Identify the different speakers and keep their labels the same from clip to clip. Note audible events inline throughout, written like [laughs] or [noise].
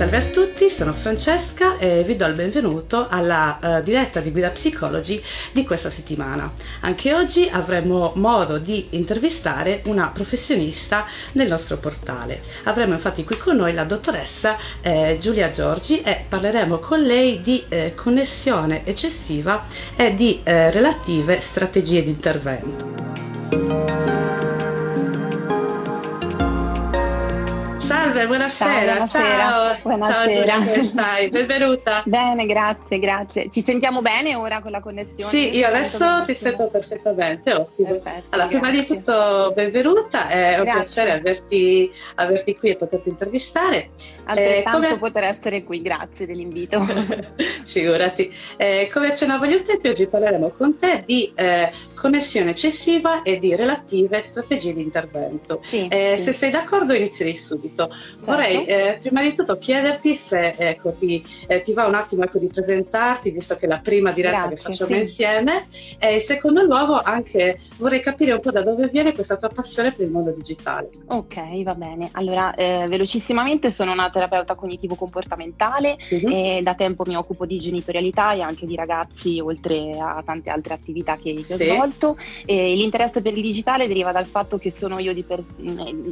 Speaker 1: Salve a tutti, sono Francesca e vi do il benvenuto alla uh, diretta di Guida Psicologi di questa settimana. Anche oggi avremo modo di intervistare una professionista del nostro portale. Avremo infatti qui con noi la dottoressa eh, Giulia Giorgi e parleremo con lei di eh, connessione eccessiva e di eh, relative strategie di intervento. Salve, buonasera.
Speaker 2: Ciao, buonasera. Ciao, buonasera.
Speaker 1: Ciao Giulia, come stai? [laughs] Benvenuta.
Speaker 2: bene, grazie, grazie. Ci sentiamo bene ora con la connessione?
Speaker 1: Sì, io adesso ti sento perfettamente, ottimo. Perfetto, allora, grazie. prima di tutto benvenuta, è un grazie. piacere averti, averti, qui e poterti intervistare.
Speaker 2: Altrettanto eh, come... poter essere qui, grazie dell'invito. [laughs]
Speaker 1: Figurati. Eh, come accennavo agli utenti, oggi parleremo con te di eh, connessione eccessiva e di relative strategie di intervento. Sì, eh, sì. Se sei d'accordo inizierei subito. Certo. Vorrei eh, prima di tutto chiederti se ecco, ti, eh, ti, va un attimo ecco, di presentarti, visto che è la prima diretta Grazie, che facciamo sì. insieme, e in secondo luogo anche vorrei capire un po' da dove viene questa tua passione per il mondo digitale.
Speaker 2: Ok, va bene. Allora, eh, velocissimamente sono una terapeuta cognitivo-comportamentale uh-huh. e da tempo mi occupo di genitorialità e anche di ragazzi, oltre a tante altre attività che, che sì. ho svolto. E l'interesse per il digitale deriva dal fatto che sono io per,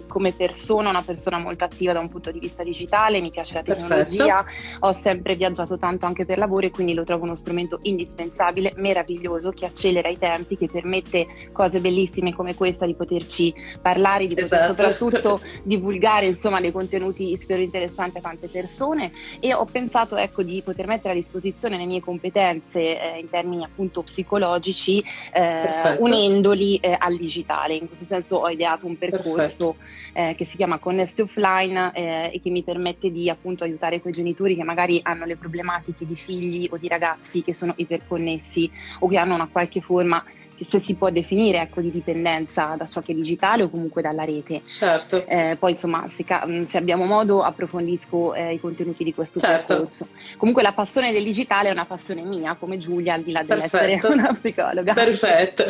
Speaker 2: come persona una persona molto attiva da un punto di vista digitale, mi piace la tecnologia, Perfetto. ho sempre viaggiato tanto anche per lavoro e quindi lo trovo uno strumento indispensabile, meraviglioso, che accelera i tempi, che permette cose bellissime come questa di poterci parlare, di poter esatto. soprattutto [laughs] divulgare insomma dei contenuti spero interessanti a tante persone e ho pensato ecco di poter mettere a disposizione le mie competenze eh, in termini appunto psicologici eh, unendoli eh, al digitale. In questo senso ho ideato un percorso eh, che si chiama Connesti Offline eh, e che mi permette di appunto aiutare quei genitori che magari hanno le problematiche di figli o di ragazzi che sono iperconnessi o che hanno una qualche forma se si può definire ecco, di dipendenza da ciò che è digitale o comunque dalla rete.
Speaker 1: Certo.
Speaker 2: Eh, poi insomma se, se, abbiamo modo approfondisco eh, i contenuti di questo certo. percorso. Comunque la passione del digitale è una passione mia come Giulia al di là dell'essere una psicologa.
Speaker 1: Perfetto.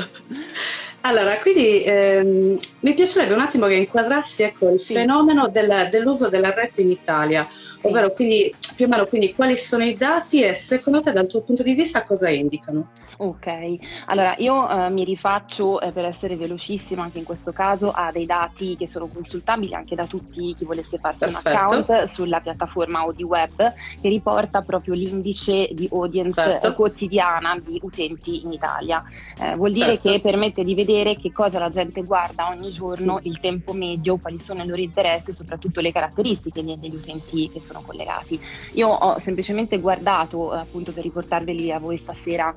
Speaker 1: Allora, quindi ehm, mi piacerebbe un attimo che inquadrassi ecco, il sì. fenomeno del, dell'uso della rete in Italia, sì. ovvero quindi, più o meno quindi, quali sono i dati e secondo te dal tuo punto di vista cosa indicano?
Speaker 2: Ok, allora io eh, mi rifaccio eh, per essere velocissima anche in questo caso a dei dati che sono consultabili anche da tutti chi volesse farsi Perfetto. un account sulla piattaforma AudiWeb che riporta proprio l'indice di audience certo. quotidiana di utenti in Italia. Eh, vuol dire certo. che permette di vedere che cosa la gente guarda ogni giorno, il tempo medio, quali sono i loro interessi e soprattutto le caratteristiche degli utenti che sono collegati. Io ho semplicemente guardato appunto per riportarveli a voi stasera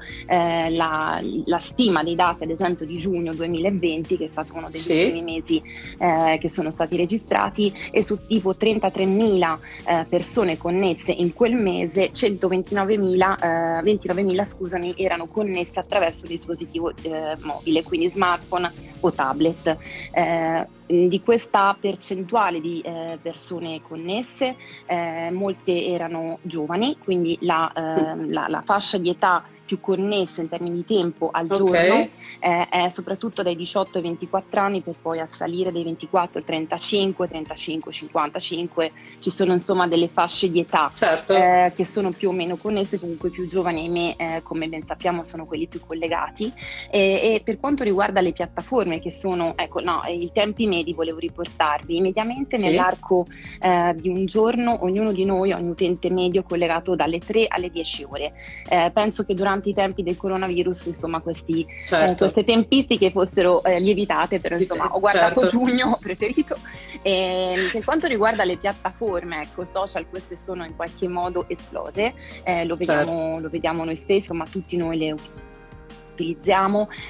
Speaker 2: eh, eh, la, la, stima dei dati, ad esempio, di giugno 2020, che è stato uno degli sì. ultimi mesi eh, che sono stati registrati, e su tipo 33.000 eh, persone connesse in quel mese, 129.000 29.000 eh, scusami, erano connesse attraverso il dispositivo eh, mobile, quindi smartphone o tablet di questa percentuale di eh, persone connesse, eh, molte erano giovani, quindi la, eh, la, la, fascia di età più connessa in termini di tempo al okay. giorno eh, è soprattutto dai 18 ai 24 anni per poi assalire dai 24 ai 35, 35, 55, ci sono insomma delle fasce di età certo. eh, che sono più o meno connesse, comunque più giovani ahimè eh, come ben sappiamo sono quelli più collegati e, e, per quanto riguarda le piattaforme che sono, ecco no, i tempi medi volevo riportarvi, mediamente sì. nell'arco eh, di un giorno ognuno di noi, ogni utente medio collegato dalle 3 alle 10 ore. Eh, penso che durante i tempi del coronavirus, insomma, questi, eh, certo. eh, queste tempistiche fossero eh, lievitate, però insomma ho guardato certo. giugno, preferito. E, ehm, per quanto riguarda le piattaforme, ecco, social, queste sono in qualche modo esplose, eh, lo, vediamo, certo. lo vediamo noi stessi, ma tutti noi le utilizziamo.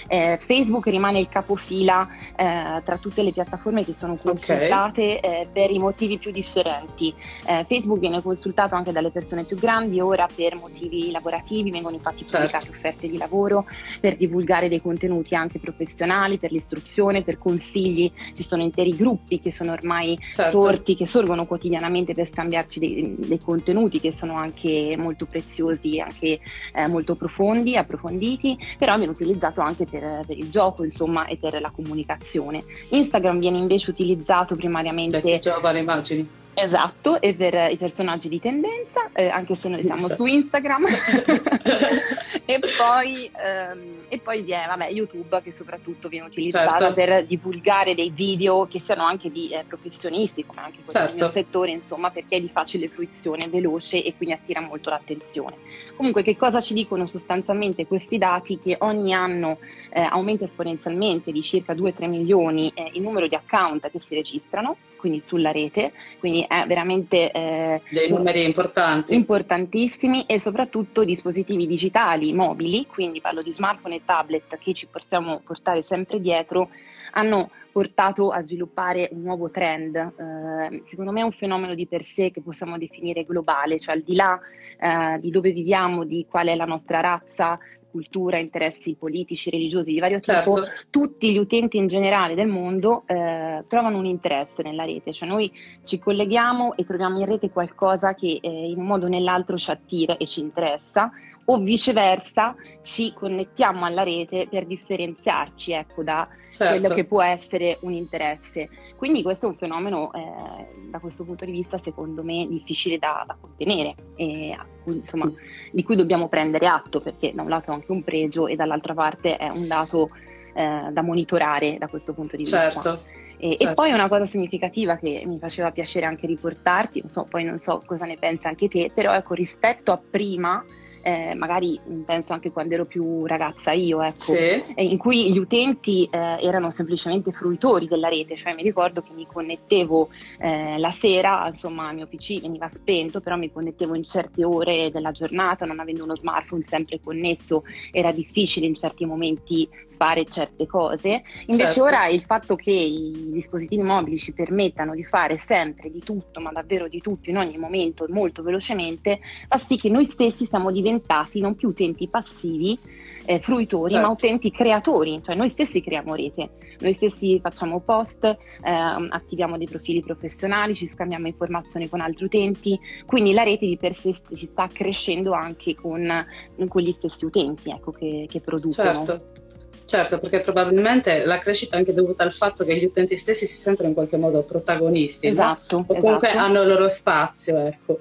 Speaker 2: Eh, Facebook rimane il capofila eh, tra tutte le piattaforme che sono consultate okay. eh, per i motivi più differenti. Eh, Facebook viene consultato anche dalle persone più grandi, ora per motivi lavorativi, vengono infatti pubblicate certo. offerte di lavoro, per divulgare dei contenuti anche professionali, per l'istruzione, per consigli. Ci sono interi gruppi che sono ormai certo. sorti, che sorgono quotidianamente per scambiarci dei, dei contenuti che sono anche molto preziosi, anche eh, molto profondi, approfonditi, però viene utilizzato anche per, per, il gioco insomma e per la comunicazione. Instagram viene invece utilizzato primariamente... Per
Speaker 1: giovane immagini
Speaker 2: Esatto, e per i personaggi di tendenza, eh, anche se noi siamo su Instagram. [laughs] e, poi, ehm, e poi vi è vabbè, YouTube che soprattutto viene utilizzata certo. per divulgare dei video che siano anche di eh, professionisti, come anche questo certo. mio settore, insomma, perché è di facile fruizione, veloce e quindi attira molto l'attenzione. Comunque, che cosa ci dicono sostanzialmente questi dati? Che ogni anno eh, aumenta esponenzialmente di circa 2-3 milioni eh, il numero di account che si registrano quindi sulla rete, quindi è veramente
Speaker 1: eh, dei numeri importanti.
Speaker 2: importantissimi e soprattutto dispositivi digitali mobili, quindi parlo di smartphone e tablet che ci possiamo portare sempre dietro, hanno portato a sviluppare un nuovo trend. Eh, secondo me è un fenomeno di per sé che possiamo definire globale, cioè al di là eh, di dove viviamo, di qual è la nostra razza, cultura, interessi politici, religiosi di vario certo. tipo, tutti gli utenti in generale del mondo eh, trovano un interesse nella rete, cioè noi ci colleghiamo e troviamo in rete qualcosa che eh, in un modo o nell'altro ci attira e ci interessa o viceversa ci connettiamo alla rete per differenziarci ecco, da certo. quello che può essere un interesse. Quindi questo è un fenomeno eh, da questo punto di vista secondo me difficile da, da contenere e insomma, mm. di cui dobbiamo prendere atto perché da un lato è anche un pregio e dall'altra parte è un dato eh, da monitorare da questo punto di vista.
Speaker 1: Certo.
Speaker 2: E, certo. e, poi una cosa significativa che mi faceva piacere anche riportarti, non so, poi non so cosa ne pensa anche te, però ecco rispetto a prima eh, magari mm, penso anche quando ero più ragazza io, ecco, sì. in cui gli utenti eh, erano semplicemente fruitori della rete, cioè mi ricordo che mi connettevo eh, la sera, insomma il mio PC veniva spento, però mi connettevo in certe ore della giornata, non avendo uno smartphone sempre connesso, era difficile in certi momenti fare certe cose. Invece certo. ora il fatto che i dispositivi mobili ci permettano di fare sempre di tutto, ma davvero di tutto in ogni momento molto velocemente, fa sì che noi stessi siamo diventati non più utenti passivi, eh, fruitori, certo. ma utenti creatori, cioè noi stessi creiamo rete, noi stessi facciamo post, eh, attiviamo dei profili professionali, ci scambiamo informazioni con altri utenti, quindi la rete di per sé si sta crescendo anche con, con gli stessi utenti ecco, che, che producono.
Speaker 1: Certo. Certo, perché probabilmente la crescita è anche dovuta al fatto che gli utenti stessi si sentono in qualche modo protagonisti.
Speaker 2: Esatto.
Speaker 1: No? O comunque
Speaker 2: esatto.
Speaker 1: hanno il loro spazio, ecco.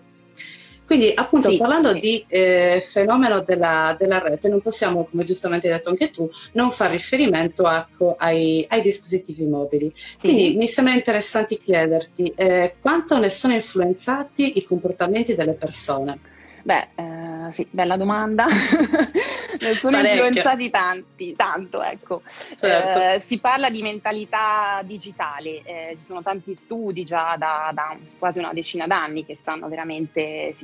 Speaker 1: Quindi appunto sì, parlando sì. di eh, fenomeno della, della, rete non possiamo, come giustamente hai detto anche tu, non fare riferimento ecco, ai, ai, dispositivi mobili. Sì. Quindi mi sembra interessante chiederti eh, quanto ne sono influenzati i comportamenti delle persone.
Speaker 2: Beh, eh, sì, bella domanda. [laughs] ne sono Parecchio. influenzati tanti, tanto, ecco. Certo. Eh, si parla di mentalità digitale, eh, ci sono tanti studi già da, da, quasi una decina d'anni che stanno veramente,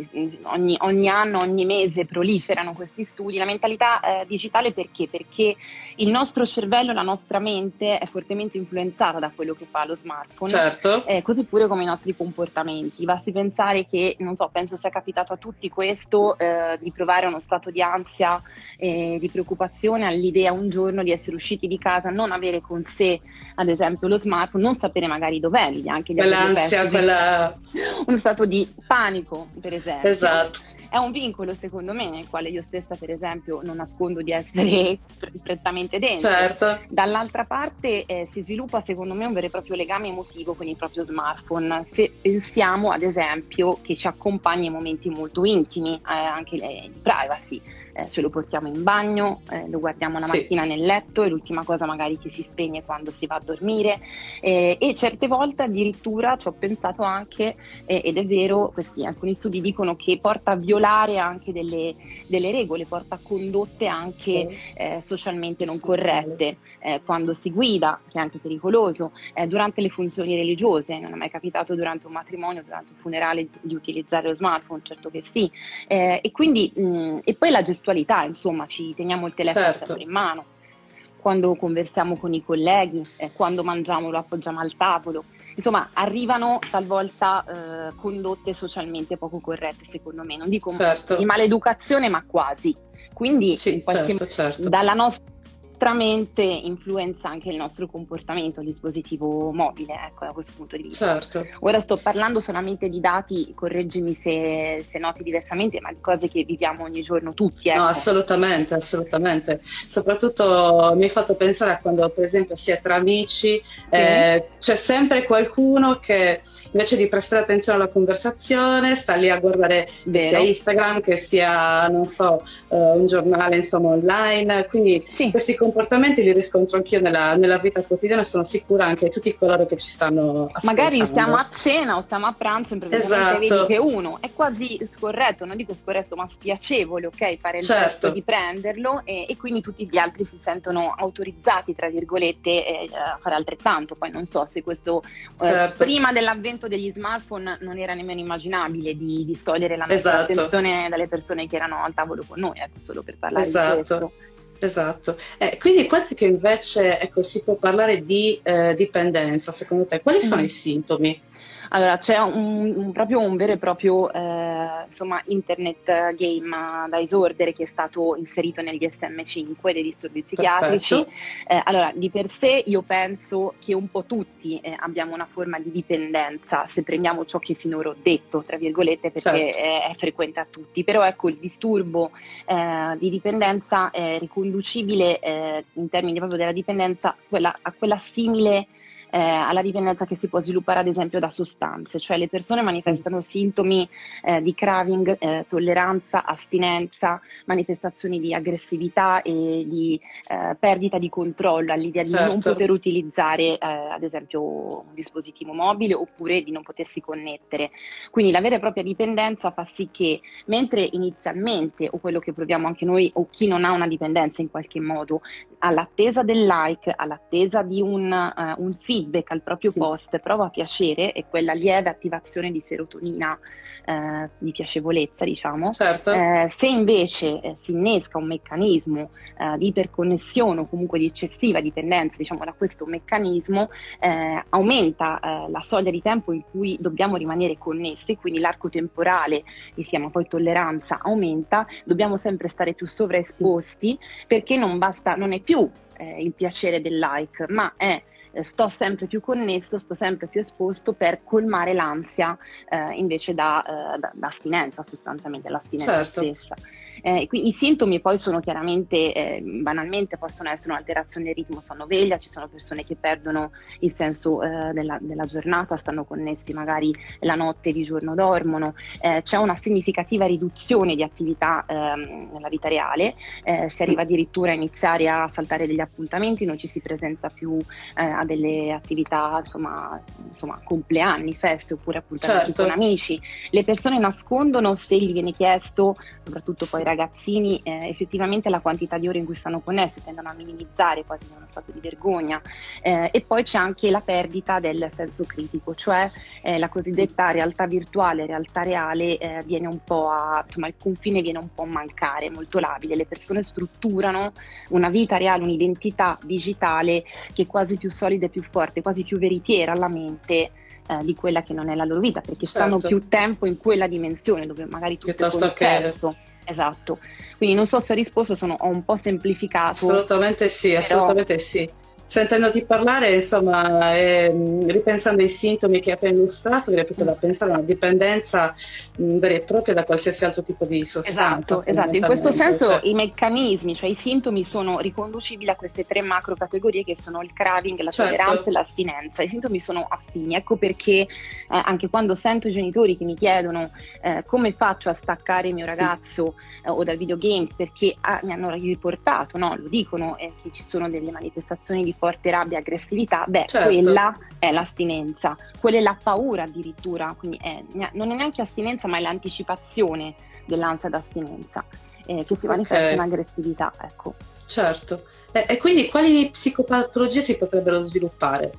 Speaker 2: ogni, ogni, anno, ogni mese proliferano questi studi. La mentalità eh, digitale perché? Perché il nostro cervello, la nostra mente è fortemente influenzata da quello che fa lo smartphone,
Speaker 1: certo.
Speaker 2: Eh, così pure come i nostri comportamenti. Basti pensare che, non so, penso sia capitato a tutti questo eh, di provare uno stato di ansia e di preoccupazione all'idea un giorno di essere usciti di casa, non avere con sé ad esempio lo smartphone, non sapere magari dov'è, anche di
Speaker 1: quell'ansia, quella... [laughs]
Speaker 2: uno stato di panico per esempio.
Speaker 1: Esatto
Speaker 2: è un vincolo secondo me nel quale io stessa per esempio non nascondo di essere [laughs] prettamente dentro.
Speaker 1: Certo.
Speaker 2: Dall'altra parte eh, si sviluppa secondo me un vero e proprio legame emotivo con il proprio smartphone. Se pensiamo ad esempio che ci accompagna in momenti molto intimi, eh, anche di privacy, eh, ce lo portiamo in bagno, eh, lo guardiamo la mattina sì. nel letto, è l'ultima cosa magari che si spegne quando si va a dormire eh, e certe volte addirittura ci ho pensato anche, eh, ed è vero, questi, alcuni studi dicono che porta a violare anche delle, delle regole, porta a condotte anche eh, socialmente non corrette, eh, quando si guida, che è anche pericoloso, eh, durante le funzioni religiose, non è mai capitato durante un matrimonio, durante un funerale di, di utilizzare lo smartphone, certo che sì, eh, e quindi mh, e poi la gestualità, insomma, ci teniamo il telefono certo. sempre in mano quando conversiamo con i colleghi, eh, quando mangiamo lo appoggiamo al tavolo. Insomma, arrivano talvolta eh, condotte socialmente poco corrette, secondo me. Non dico certo. di maleducazione, ma quasi. Quindi, sì, qualche, certo, certo. dalla nostra nostra mente influenza anche il nostro comportamento, il dispositivo mobile, ecco, da questo punto di vista. Certo. Ora sto parlando solamente di dati, correggimi se, se, noti diversamente, ma di cose che viviamo ogni giorno tutti. Ecco.
Speaker 1: No, assolutamente, assolutamente. Soprattutto mi hai fatto pensare a quando, per esempio, si è tra amici, eh, c'è sempre qualcuno che invece di prestare attenzione alla conversazione sta lì a guardare Vero. sia Instagram che sia, non so, uh, un giornale, insomma, online. Quindi sì. questi comportamenti li riscontro anch'io nella, nella vita quotidiana, sono sicura anche tutti coloro che ci stanno ascoltando.
Speaker 2: Magari siamo a cena o stiamo a pranzo, improvvisamente esatto. vedi che uno è quasi scorretto, non dico scorretto, ma spiacevole, ok? Fare il certo. gesto di prenderlo e, e, quindi tutti gli altri si sentono autorizzati, tra virgolette, eh, a fare altrettanto. Poi non so se questo eh, certo. prima dell'avvento degli smartphone non era nemmeno immaginabile di, di togliere la nostra esatto. attenzione dalle persone che erano al tavolo con noi, ecco, solo per parlare esatto. di questo.
Speaker 1: Esatto, eh, quindi quel che invece ecco, si può parlare di eh, dipendenza, secondo te, quali sono mm. i sintomi?
Speaker 2: Allora, c'è un, un, proprio un vero e proprio eh, insomma, internet game da esordere che è stato inserito negli SM5 dei disturbi psichiatrici. Eh, allora, di per sé io penso che un po' tutti eh, abbiamo una forma di dipendenza, se prendiamo ciò che finora ho detto, tra virgolette, perché certo. è, è, frequente a tutti. Però ecco, il disturbo eh, di dipendenza è riconducibile eh, in termini proprio della dipendenza quella, a quella simile eh, alla dipendenza che si può sviluppare ad esempio da sostanze, cioè le persone manifestano sintomi eh, di craving, eh, tolleranza, astinenza, manifestazioni di aggressività e di eh, perdita di controllo all'idea certo. di non certo. poter utilizzare eh, ad esempio un dispositivo mobile oppure di non potersi connettere. Quindi la vera e propria dipendenza fa sì che mentre inizialmente, o quello che proviamo anche noi, o chi non ha una dipendenza in qualche modo, all'attesa del like, all'attesa di un, uh, un feed, feedback al proprio sì. post prova piacere e quella lieve attivazione di serotonina eh, di piacevolezza, diciamo. Certo. Eh, se invece eh, si innesca un meccanismo eh, di iperconnessione o comunque di eccessiva dipendenza, diciamo, da questo meccanismo, eh, aumenta eh, la soglia di tempo in cui dobbiamo rimanere connessi, quindi l'arco temporale, che si chiama poi tolleranza, aumenta, dobbiamo sempre stare più sovraesposti perché non basta, non è più il piacere del like, ma è eh, sto sempre più connesso, sto sempre più esposto per colmare l'ansia eh, invece da, eh, da, da, astinenza, sostanzialmente l'astinenza certo. stessa. Eh, qui, I sintomi poi sono chiaramente, eh, banalmente, possono essere un'alterazione del ritmo sonno-veglia, ci sono persone che perdono il senso eh, della, della, giornata, stanno connessi magari la notte di giorno dormono, c'è una significativa riduzione di attività ehm, nella vita reale, si arriva addirittura a iniziare a saltare degli appuntamenti, non ci si presenta più a delle attività, insomma, insomma compleanni, feste oppure appuntamenti certo. con amici. Le persone nascondono se gli viene chiesto, soprattutto poi i ragazzini, eh, effettivamente la quantità di ore in cui stanno connessi, tendono a minimizzare quasi in uno stato di vergogna. Eh, e poi c'è anche la perdita del senso critico, cioè eh, la cosiddetta realtà virtuale, realtà reale eh, viene un po' a, insomma il confine viene un po' a mancare, molto labile. Le persone strutturano una vita reale, un'identità digitale che quasi più solida solida e più forte, quasi più veritiera alla mente eh, di quella che non è la loro vita, perché certo. stanno più tempo in quella dimensione dove magari tutto Piuttosto è concesso. Che... Esatto, quindi non so se ho risposto, sono, ho un po' semplificato.
Speaker 1: Assolutamente sì, però... assolutamente sì sentendoti parlare, insomma, e, ripensando ai sintomi che hai appena illustrato, viene proprio da pensare a una dipendenza mh, vera e propria da qualsiasi altro tipo di sostanza.
Speaker 2: Esatto, esatto. in questo senso cioè. i meccanismi, cioè i sintomi sono riconducibili a queste tre macro categorie che sono il craving, la certo. tolleranza e l'astinenza. I sintomi sono affini, ecco perché eh, anche quando sento i genitori che mi chiedono eh, come faccio a staccare il mio ragazzo eh, o dal videogames perché ah, mi hanno riportato, no? lo dicono, eh, che ci sono delle manifestazioni di forte rabbia aggressività, beh, certo. quella è l'astinenza, quella è la paura addirittura, quindi è, non è neanche astinenza ma è l'anticipazione dell'ansia d'astinenza eh, che si manifesta okay. in aggressività. Ecco.
Speaker 1: Certo, e, e quindi quali psicopatologie si potrebbero sviluppare?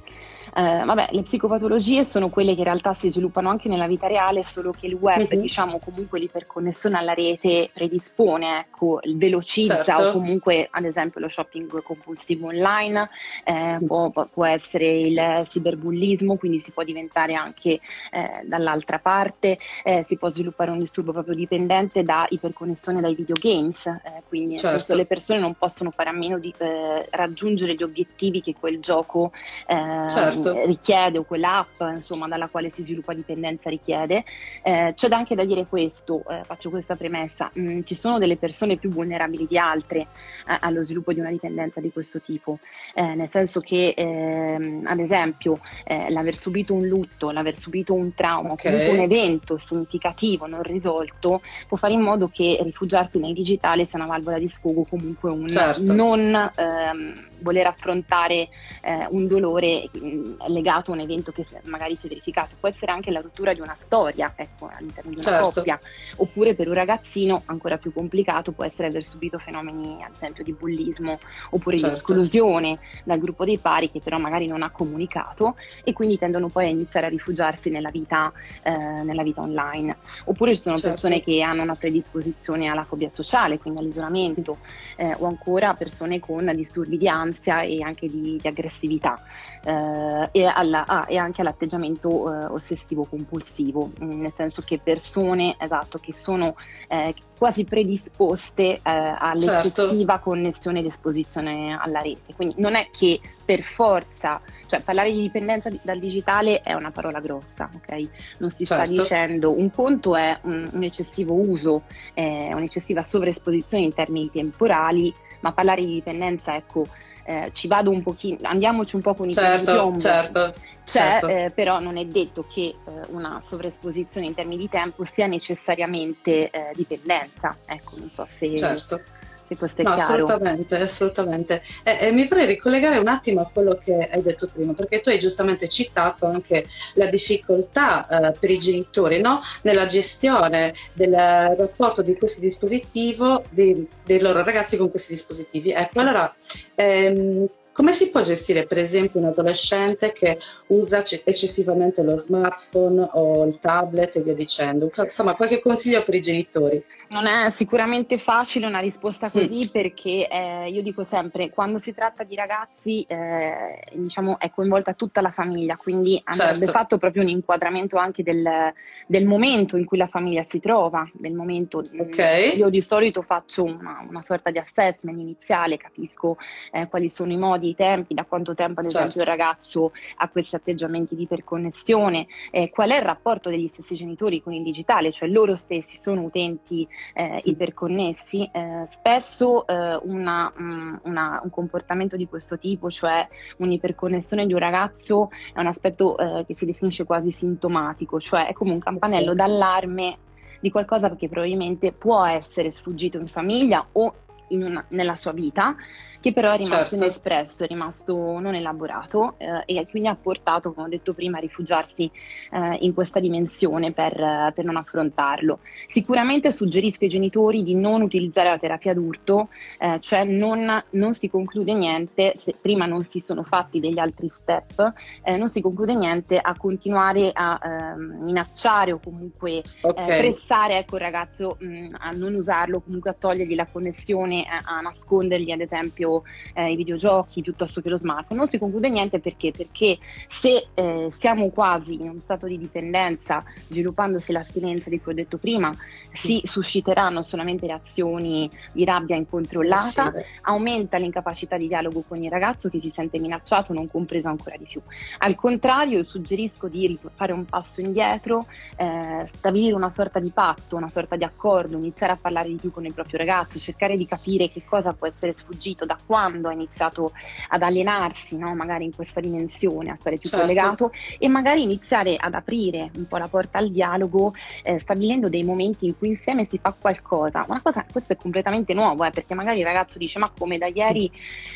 Speaker 2: Eh, vabbè, le psicopatologie sono quelle che in realtà si sviluppano anche nella vita reale, solo che il web, mm-hmm. diciamo comunque l'iperconnessione alla rete predispone, ecco, velocizza certo. o comunque ad esempio lo shopping compulsivo online, eh, può, può, essere il cyberbullismo, quindi si può diventare anche eh, dall'altra parte, eh, si può sviluppare un disturbo proprio dipendente da iperconnessione dai videogames, eh, quindi certo. le persone non possono fare a meno di eh, raggiungere gli obiettivi che quel gioco certo certo. richiede o quell'app insomma, dalla quale si sviluppa dipendenza richiede. Eh, c'è anche da dire questo, eh, faccio questa premessa, mm, ci sono delle persone più vulnerabili di altre eh, allo sviluppo di una dipendenza di questo tipo, eh, nel senso che ehm, ad esempio eh, l'aver subito un lutto, l'aver subito un trauma, okay. comunque un evento significativo non risolto può fare in modo che rifugiarsi nel digitale sia una valvola di sfogo, comunque un certo. non ehm, voler affrontare eh, un dolore mh, mm, legato a un evento che magari si è verificato, può essere anche la rottura di una storia ecco, all'interno di una certo. coppia, oppure per un ragazzino ancora più complicato può essere aver subito fenomeni ad esempio di bullismo oppure certo. di esclusione dal gruppo dei pari che però magari non ha comunicato e quindi tendono poi a iniziare a rifugiarsi nella vita, eh, nella vita online. Oppure ci sono certo. persone che hanno una predisposizione alla fobia sociale, quindi all'isolamento, eh, o ancora persone con disturbi di ansia e anche di, di aggressività. Eh, e, alla, ah, e, anche all'atteggiamento eh, ossessivo compulsivo, mm, nel senso che persone esatto, che sono eh, quasi predisposte eh, all'eccessiva certo. connessione ed esposizione alla rete. Quindi non è che per forza, cioè parlare di dipendenza di, dal digitale è una parola grossa, ok? Non si certo. sta dicendo un conto è un, un eccessivo uso, eh, un'eccessiva sovraesposizione in termini temporali, ma parlare di dipendenza, ecco, eh, ci vado un pochino, andiamoci un po' con i
Speaker 1: certo, certo,
Speaker 2: c'è,
Speaker 1: certo.
Speaker 2: eh, però non è detto che eh, una sovraesposizione in termini di tempo sia necessariamente eh, dipendenza. Ecco, non so se,
Speaker 1: certo
Speaker 2: se questo è no, chiaro.
Speaker 1: Assolutamente, assolutamente. E, e mi vorrei ricollegare un attimo a quello che hai detto prima, perché tu hai giustamente citato anche la difficoltà eh, per i genitori no? nella gestione del rapporto di questo dispositivo, di, dei loro ragazzi con questi dispositivi. Ecco, allora ehm, come si può gestire per esempio un adolescente che usa eccessivamente lo smartphone o il tablet e via dicendo? Insomma, qualche consiglio per i genitori?
Speaker 2: Non è sicuramente facile una risposta così mm. perché eh, io dico sempre, quando si tratta di ragazzi eh, diciamo, è coinvolta tutta la famiglia, quindi andrebbe certo. fatto proprio un inquadramento anche del, del, momento in cui la famiglia si trova, del momento
Speaker 1: okay.
Speaker 2: io di solito faccio una, una sorta di assessment iniziale, capisco eh, quali sono i modi i tempi, da quanto tempo ad esempio certo. il ragazzo ha questi atteggiamenti di iperconnessione, eh, qual è il rapporto degli stessi genitori con il digitale, cioè loro stessi sono utenti eh, iperconnessi, eh, spesso eh, una, mm, una, un comportamento di questo tipo, cioè un'iperconnessione di un ragazzo è un aspetto eh, che si definisce quasi sintomatico, cioè è come un campanello d'allarme di qualcosa che probabilmente può essere sfuggito in famiglia o una, nella sua vita che però è rimasto certo. inespresso, è rimasto non elaborato eh, e quindi ha portato, come ho detto prima, a rifugiarsi eh, in questa dimensione per, per, non affrontarlo. Sicuramente suggerisco ai genitori di non utilizzare la terapia d'urto, eh, cioè non, non, si conclude niente, se prima non si sono fatti degli altri step, eh, non si conclude niente a continuare a ehm, minacciare o comunque eh, okay. pressare ecco, il ragazzo mh, a non usarlo, comunque a togliergli la connessione, a, a nascondergli ad esempio eh, i videogiochi piuttosto che lo smartphone. Non si conclude niente perché? Perché se eh, siamo quasi in uno stato di dipendenza, sviluppandosi l'astinenza di cui ho detto prima, si susciteranno solamente reazioni di rabbia incontrollata, aumenta l'incapacità di dialogo con il ragazzo che si sente minacciato, non compreso ancora di più. Al contrario, suggerisco di fare un passo indietro, eh, stabilire una sorta di patto, una sorta di accordo, iniziare a parlare di più con il proprio ragazzo, cercare di capire capire che cosa può essere sfuggito, da quando ha iniziato ad allenarsi, no? magari in questa dimensione, a stare più certo. collegato e magari iniziare ad aprire un po' la porta al dialogo, eh, stabilendo dei momenti in cui insieme si fa qualcosa. Una cosa, questo è completamente nuovo, eh, perché magari il ragazzo dice ma come da ieri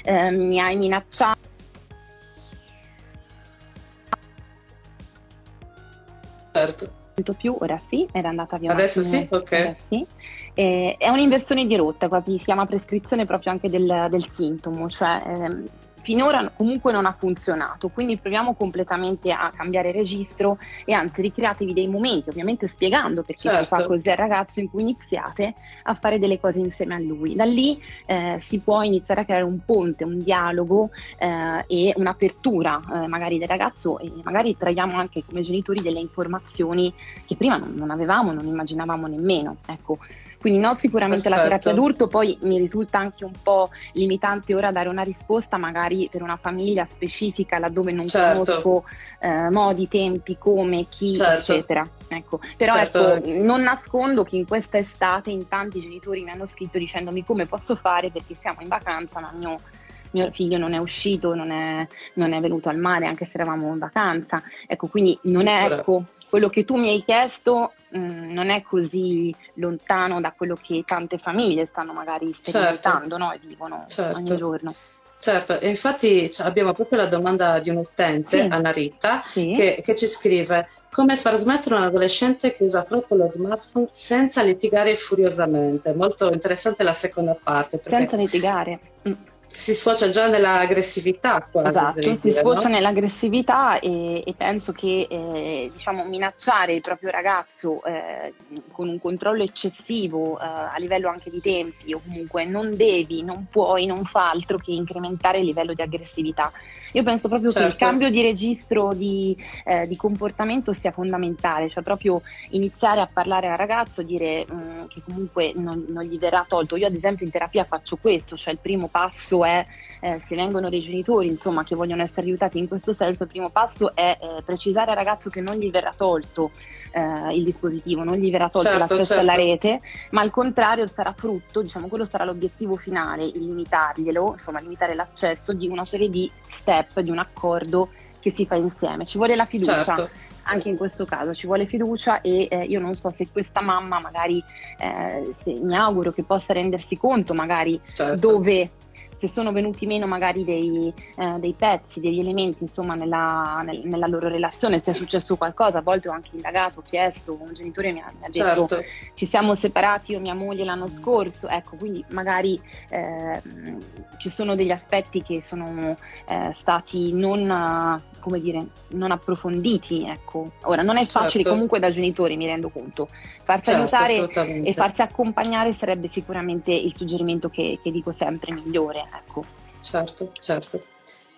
Speaker 2: eh, mi hai minacciato.
Speaker 1: Certo
Speaker 2: più, ora sì, era andata via.
Speaker 1: Adesso sì, ok.
Speaker 2: Sì. Eh, è un'inversione di rotta, quasi si chiama prescrizione proprio anche del, del sintomo, cioè ehm, finora comunque non ha funzionato, quindi proviamo completamente a cambiare registro e anzi ricreatevi dei momenti, ovviamente spiegando perché certo. si fa così al ragazzo in cui iniziate a fare delle cose insieme a lui. Da lì eh, si può iniziare a creare un ponte, un dialogo eh, e un'apertura eh, magari del ragazzo e magari traiamo anche come genitori delle informazioni che prima non, non avevamo, non immaginavamo nemmeno. Ecco, quindi no sicuramente Perfetto. la terapia d'urto, poi mi risulta anche un po' limitante ora dare una risposta magari per una famiglia specifica laddove non certo. conosco eh, modi, tempi, come, chi, certo. eccetera. Ecco. Però certo. ecco, non nascondo che in questa estate in tanti genitori mi hanno scritto dicendomi come posso fare perché siamo in vacanza ma mio mio figlio non è uscito, non è, non è, venuto al mare anche se eravamo in vacanza. Ecco, quindi non è ecco, quello che tu mi hai chiesto mh, mm, non è così lontano da quello che tante famiglie stanno magari sperimentando certo. no? e vivono certo. ogni giorno.
Speaker 1: Certo, e infatti abbiamo proprio la domanda di un utente, sì. Anna Rita, sì. che, che ci scrive come far smettere un adolescente che usa troppo lo smartphone senza litigare furiosamente. Molto interessante la seconda parte.
Speaker 2: Senza litigare.
Speaker 1: Si sfocia già nell'aggressività quasi.
Speaker 2: Esatto, si sfocia no? nell'aggressività e, e, penso che eh, diciamo, minacciare il proprio ragazzo eh, con un controllo eccessivo eh, a livello anche di tempi o comunque non devi, non puoi, non fa altro che incrementare il livello di aggressività. Io penso proprio certo. che il certo. cambio di registro di, eh, di, comportamento sia fondamentale, cioè proprio iniziare a parlare al ragazzo, dire mh, mm, che comunque non, non gli verrà tolto. Io ad esempio in terapia faccio questo, cioè il primo passo è eh, se vengono dei genitori insomma, che vogliono essere aiutati in questo senso, il primo passo è eh, precisare al ragazzo che non gli verrà tolto eh, il dispositivo, non gli verrà tolto certo, l'accesso certo. alla rete, ma al contrario sarà frutto, diciamo quello sarà l'obiettivo finale, limitarglielo, insomma limitare l'accesso di una serie di step, di un accordo che si fa insieme. Ci vuole la fiducia. Certo anche in questo caso ci vuole fiducia e eh, io non so se questa mamma magari eh, se, mi auguro che possa rendersi conto magari certo. dove se sono venuti meno magari dei, eh, dei pezzi, degli elementi insomma nella, nel, nella, loro relazione, se è successo qualcosa, a volte ho anche indagato, ho chiesto, un genitore mi ha, mi ha detto certo. ci siamo separati io e mia moglie l'anno scorso, ecco quindi magari eh, ci sono degli aspetti che sono eh, stati non, come dire, non approfonditi, ecco. Ora non è facile certo. comunque da genitori, mi rendo conto, farsi certo, aiutare e farsi accompagnare sarebbe sicuramente il suggerimento che, che dico sempre migliore. Ecco.
Speaker 1: Certo, certo.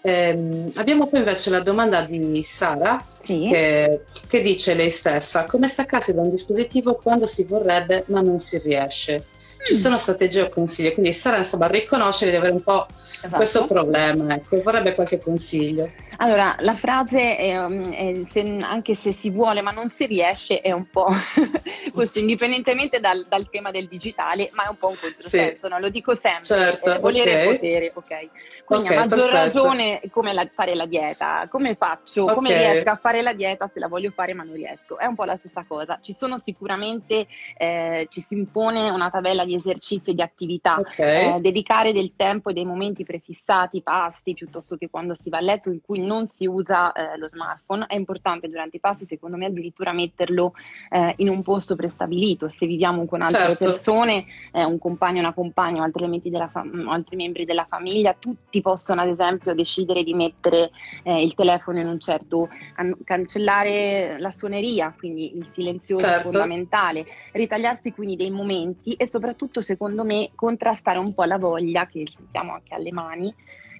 Speaker 1: Eh, abbiamo poi invece la domanda di Sara sì. che, che, dice lei stessa come staccarsi da un dispositivo quando si vorrebbe ma non si riesce ci sono strategie o consigli, quindi Sara insomma riconoscere di avere un po' esatto. questo problema, ecco, vorrebbe qualche consiglio.
Speaker 2: Allora, la frase è, um, è, se, anche se si vuole ma non si riesce è un po' [laughs] questo, indipendentemente dal, dal, tema del digitale, ma è un po' un controsenso, sì. no? lo dico sempre, certo, eh, volere okay. potere, ok? Quindi okay, a maggior perfetto. ragione come la, fare la dieta, come faccio, okay. come riesco a fare la dieta se la voglio fare ma non riesco, è un po' la stessa cosa, ci sono sicuramente, eh, ci si impone una tabella di esercizi e di attività, eh, dedicare del tempo e dei momenti prefissati, pasti, piuttosto che quando si va a letto in cui non si usa eh, lo smartphone. È importante durante i pasti, secondo me, addirittura metterlo eh, in un posto prestabilito. Se viviamo con altre certo. persone, eh, un compagno, una compagna, altri, fam- altri, membri della famiglia, tutti possono ad esempio decidere di mettere eh, il telefono in un certo, an- cancellare la suoneria, quindi il silenzioso certo. è fondamentale, ritagliarsi quindi dei momenti e soprattutto secondo me contrastare un po' la voglia che sentiamo anche alle mani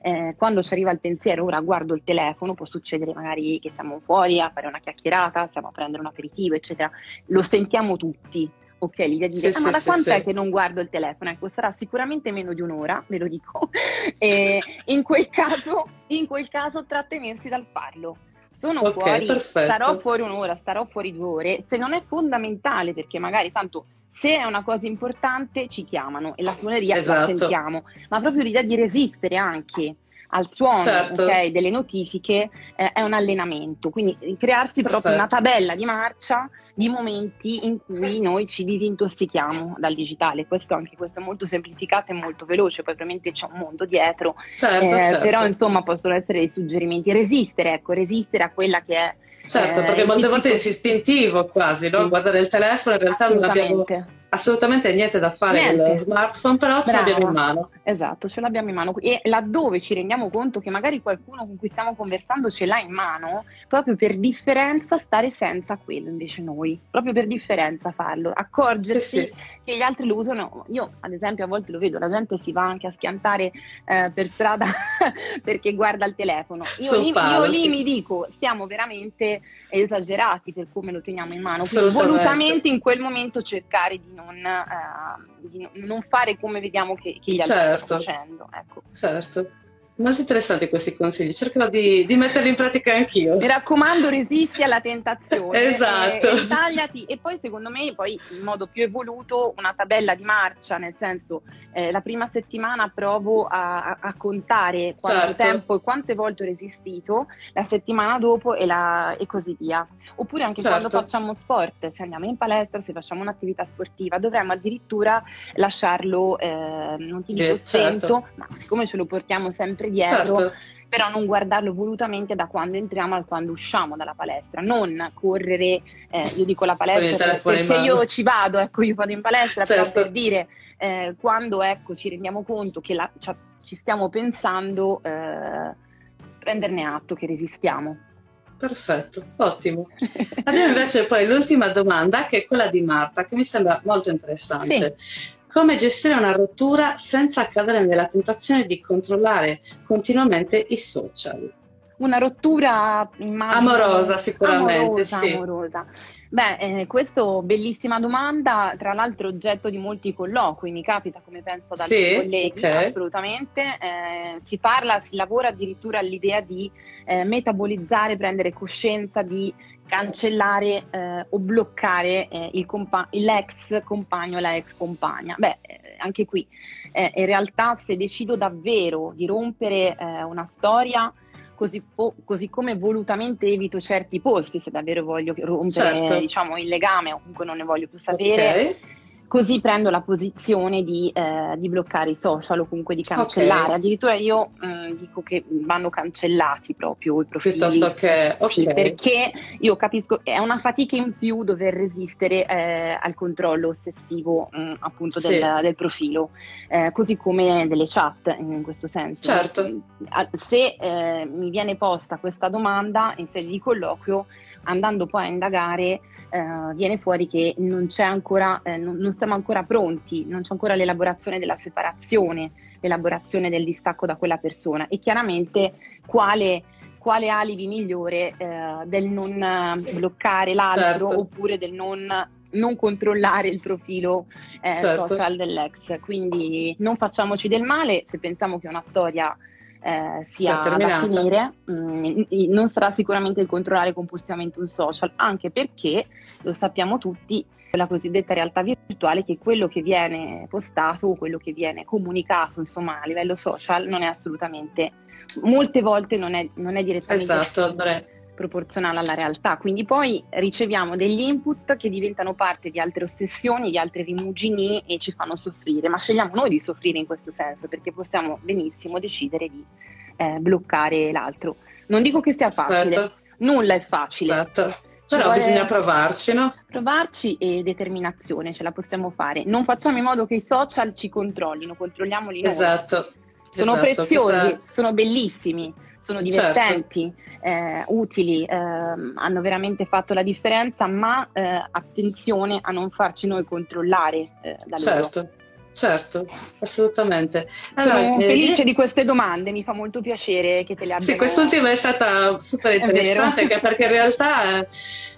Speaker 2: eh, quando ci arriva il pensiero, ora guardo il telefono, può succedere magari che siamo fuori a fare una chiacchierata, stiamo a prendere un aperitivo, eccetera, lo sentiamo tutti. Ok, l'idea di dire, sì, ah, ma da sì, quant'è sì. che non guardo il telefono? Ecco, sarà sicuramente meno di un'ora, ve lo dico. [laughs] e in quel caso, in quel caso trattenersi dal farlo sono okay, fuori, perfetto. starò fuori un'ora, starò fuori due ore, se non è fondamentale perché magari tanto se è una cosa importante ci chiamano e la suoneria esatto. la sentiamo, ma proprio l'idea di resistere anche al suono certo. okay, delle notifiche eh, è un allenamento, quindi crearsi Perfetto. proprio una tabella di marcia di momenti in cui noi ci disintossichiamo dal digitale. Questo anche questo è molto semplificato e molto veloce, poi ovviamente c'è un mondo dietro, certo, eh, certo. però insomma possono essere dei suggerimenti. Resistere, ecco, resistere a quella che è
Speaker 1: Certo, eh, perché molte volte è istintivo quasi, no? guardare il telefono, in realtà non abbiamo assolutamente niente da fare niente. con lo smartphone, però Brava. ce l'abbiamo in mano.
Speaker 2: Esatto, ce l'abbiamo in mano. E laddove ci rendiamo conto che magari qualcuno con cui stiamo conversando ce l'ha in mano, proprio per differenza stare senza quello invece noi, proprio per differenza farlo, accorgersi sì, sì. che gli altri lo usano. Io ad esempio a volte lo vedo, la gente si va anche a schiantare eh, per strada [laughs] perché guarda il telefono. Io, lì, io lì sì. mi dico, stiamo veramente esagerati per come lo teniamo in mano, quindi volutamente in quel momento cercare di non non, eh, di non fare come vediamo che, che gli altri certo. stanno facendo. Ecco.
Speaker 1: Certo. Molto interessanti questi consigli, cercherò di, di, metterli in pratica anch'io.
Speaker 2: Mi raccomando, resisti alla tentazione. [laughs]
Speaker 1: esatto.
Speaker 2: E, e, tagliati. E poi, secondo me, poi in modo più evoluto, una tabella di marcia, nel senso, eh, la prima settimana provo a, a contare quanto certo. tempo e quante volte ho resistito, la settimana dopo e, la, e così via. Oppure anche certo. quando facciamo sport, se andiamo in palestra, se facciamo un'attività sportiva, dovremmo addirittura lasciarlo, eh, non ti dico eh, spento, certo. ma siccome ce lo portiamo sempre sempre dietro, certo. però non guardarlo volutamente da quando entriamo al quando usciamo dalla palestra, non correre, eh, io dico la palestra perché io ci vado, ecco io vado in palestra, certo. però per dire eh, quando ecco, ci rendiamo conto che la, cioè, ci stiamo pensando, eh, prenderne atto che resistiamo.
Speaker 1: Perfetto, ottimo. Abbiamo invece poi l'ultima domanda che è quella di Marta, che mi sembra molto interessante. Sì. Come gestire una rottura senza cadere nella tentazione di controllare continuamente i social?
Speaker 2: Una rottura immagino,
Speaker 1: amorosa sicuramente,
Speaker 2: amorosa,
Speaker 1: sì.
Speaker 2: amorosa. Beh, eh, questa bellissima domanda, tra l'altro oggetto di molti colloqui, mi capita come penso ad altri sì, colleghi, okay. assolutamente. Eh, si parla, si lavora addirittura all'idea di eh, metabolizzare, prendere coscienza di cancellare eh, o bloccare eh, il compa- l'ex compagno o la ex compagna. Beh, eh, anche qui, in realtà se decido davvero di rompere una storia, così, po- così, come volutamente evito certi posti se davvero voglio rompere certo. diciamo, il legame o comunque non ne voglio più sapere. Okay così prendo la posizione di, eh, di, bloccare i social o comunque di cancellare. Okay. Addirittura io mh, mm, dico che vanno cancellati proprio i profili.
Speaker 1: Piuttosto che... Okay.
Speaker 2: Sì, perché io capisco, è una fatica in più dover resistere eh, al controllo ossessivo mh, mm, appunto del, sì. del profilo, eh, così come delle chat in questo senso.
Speaker 1: Certo.
Speaker 2: Se eh, mi viene posta questa domanda in sede di colloquio, andando poi a indagare eh, viene fuori che non c'è ancora, eh, non, non, siamo ancora pronti, non c'è ancora l'elaborazione della separazione, l'elaborazione del distacco da quella persona e chiaramente quale, quale alibi migliore eh, del non bloccare l'altro certo. oppure del non non controllare il profilo eh, certo. social dell'ex. Quindi non facciamoci del male se pensiamo che una storia eh, sia da finire, mh, mm, non sarà sicuramente il controllare compulsivamente un social, anche perché lo sappiamo tutti, la cosiddetta realtà virtuale, che quello che viene postato o quello che viene comunicato insomma, a livello social non è assolutamente, molte volte non è, non è direttamente
Speaker 1: esatto,
Speaker 2: proporzionale alla realtà. Quindi poi riceviamo degli input che diventano parte di altre ossessioni, di altre rimugini e ci fanno soffrire, ma scegliamo noi di soffrire in questo senso perché possiamo benissimo decidere di eh, bloccare l'altro. Non dico che sia facile, certo. nulla è facile.
Speaker 1: Certo. Però bisogna provarci, no?
Speaker 2: Provarci e determinazione, ce la possiamo fare. Non facciamo in modo che i social ci controllino, controlliamoli noi.
Speaker 1: Esatto.
Speaker 2: Sono
Speaker 1: esatto,
Speaker 2: preziosi, questa... sono bellissimi, sono certo. divertenti, certo. eh, utili, eh, hanno veramente fatto la differenza, ma eh, attenzione a non farci noi controllare eh, da loro.
Speaker 1: Certo. Assolutamente.
Speaker 2: Allora, Sono eh, felice eh, di queste domande, mi fa molto piacere che te le abbia.
Speaker 1: Sì, quest'ultima è stata super interessante perché in realtà, eh,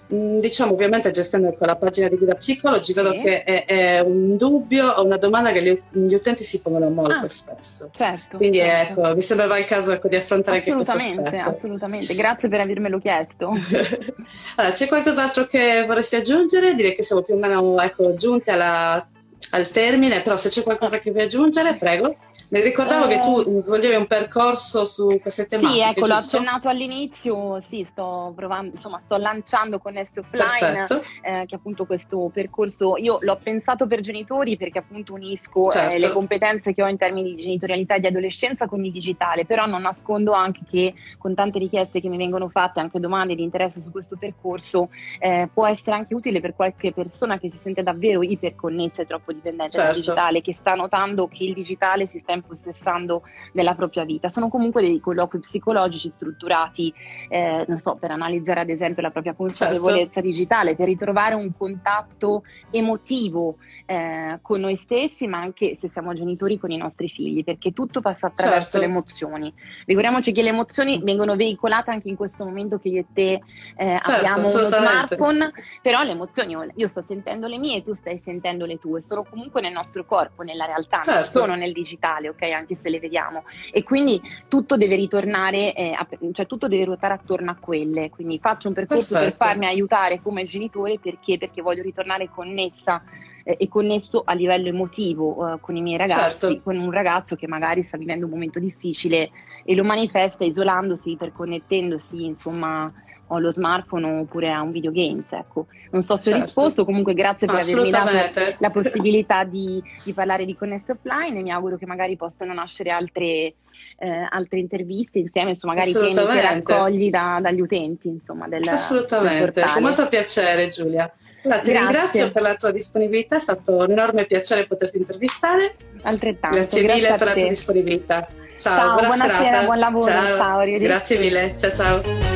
Speaker 1: diciamo, ovviamente gestendo con la pagina di Guida Psicologi, vedo sì. che è, è, un dubbio o una domanda che gli, gli utenti si pongono molto ah, spesso.
Speaker 2: Certo.
Speaker 1: Quindi
Speaker 2: certo.
Speaker 1: ecco, mi sembrava il caso ecco, di affrontare anche questo
Speaker 2: Assolutamente, assolutamente. Grazie per avermelo chiesto. [laughs]
Speaker 1: allora, c'è qualcos'altro che vorresti aggiungere? Direi che siamo più o meno ecco, giunti alla al termine, però se c'è qualcosa che vuoi aggiungere, prego. Mi ricordavo eh, che tu eh. svolgevi un percorso su queste tematiche.
Speaker 2: Sì, ecco,
Speaker 1: giusto?
Speaker 2: l'ho accennato all'inizio, sì, sto provando, insomma, sto lanciando con Nest Offline, eh, che appunto questo percorso, io l'ho pensato per genitori perché appunto unisco certo. eh, le certo. competenze che ho in termini di genitorialità e di adolescenza con il digitale, però non nascondo anche che con tante richieste che mi vengono fatte, anche domande di interesse su questo percorso, eh, può essere anche utile per qualche persona che si sente davvero iperconnessa e troppo dipendente certo. dal digitale, che sta notando che il digitale si sta impossessando della propria vita. Sono comunque dei colloqui psicologici strutturati, eh, non so, per analizzare ad esempio la propria consapevolezza certo. digitale, per ritrovare un contatto emotivo eh, con noi stessi, ma anche se siamo genitori con i nostri figli, perché tutto passa attraverso certo. le emozioni. Ricordiamoci che le emozioni vengono veicolate anche in questo momento che io e te eh, certo, abbiamo uno smartphone, però le emozioni, io sto sentendo le mie e tu stai sentendo le tue, sono comunque nel nostro corpo, nella realtà, non certo. sono nel digitale digitale, ok? Anche se le vediamo. E quindi tutto deve ritornare, eh, a, cioè tutto deve ruotare attorno a quelle. Quindi faccio un percorso Perfetto. per farmi aiutare come genitore perché? Perché voglio ritornare connessa eh, e connesso a livello emotivo eh, con i miei ragazzi, certo. con un ragazzo che magari sta vivendo un momento difficile e lo manifesta isolandosi, iperconnettendosi, insomma o allo smartphone oppure a un videogames. Ecco. Non so se certo. ho risposto, comunque grazie per avermi dato la possibilità di, di, parlare di Connect Offline e mi auguro che magari possano nascere altre, eh, altre interviste insieme su magari temi che raccogli da, dagli utenti. Insomma, del,
Speaker 1: Assolutamente, del con molto piacere Giulia. Allora, ti grazie. ringrazio per la tua disponibilità, è stato un enorme piacere poterti intervistare.
Speaker 2: Altrettanto.
Speaker 1: Grazie, grazie mille per la tua disponibilità. Ciao,
Speaker 2: ciao
Speaker 1: buona
Speaker 2: buonasera,
Speaker 1: serata.
Speaker 2: buon lavoro. Ciao, ciao
Speaker 1: grazie mille. Ciao ciao.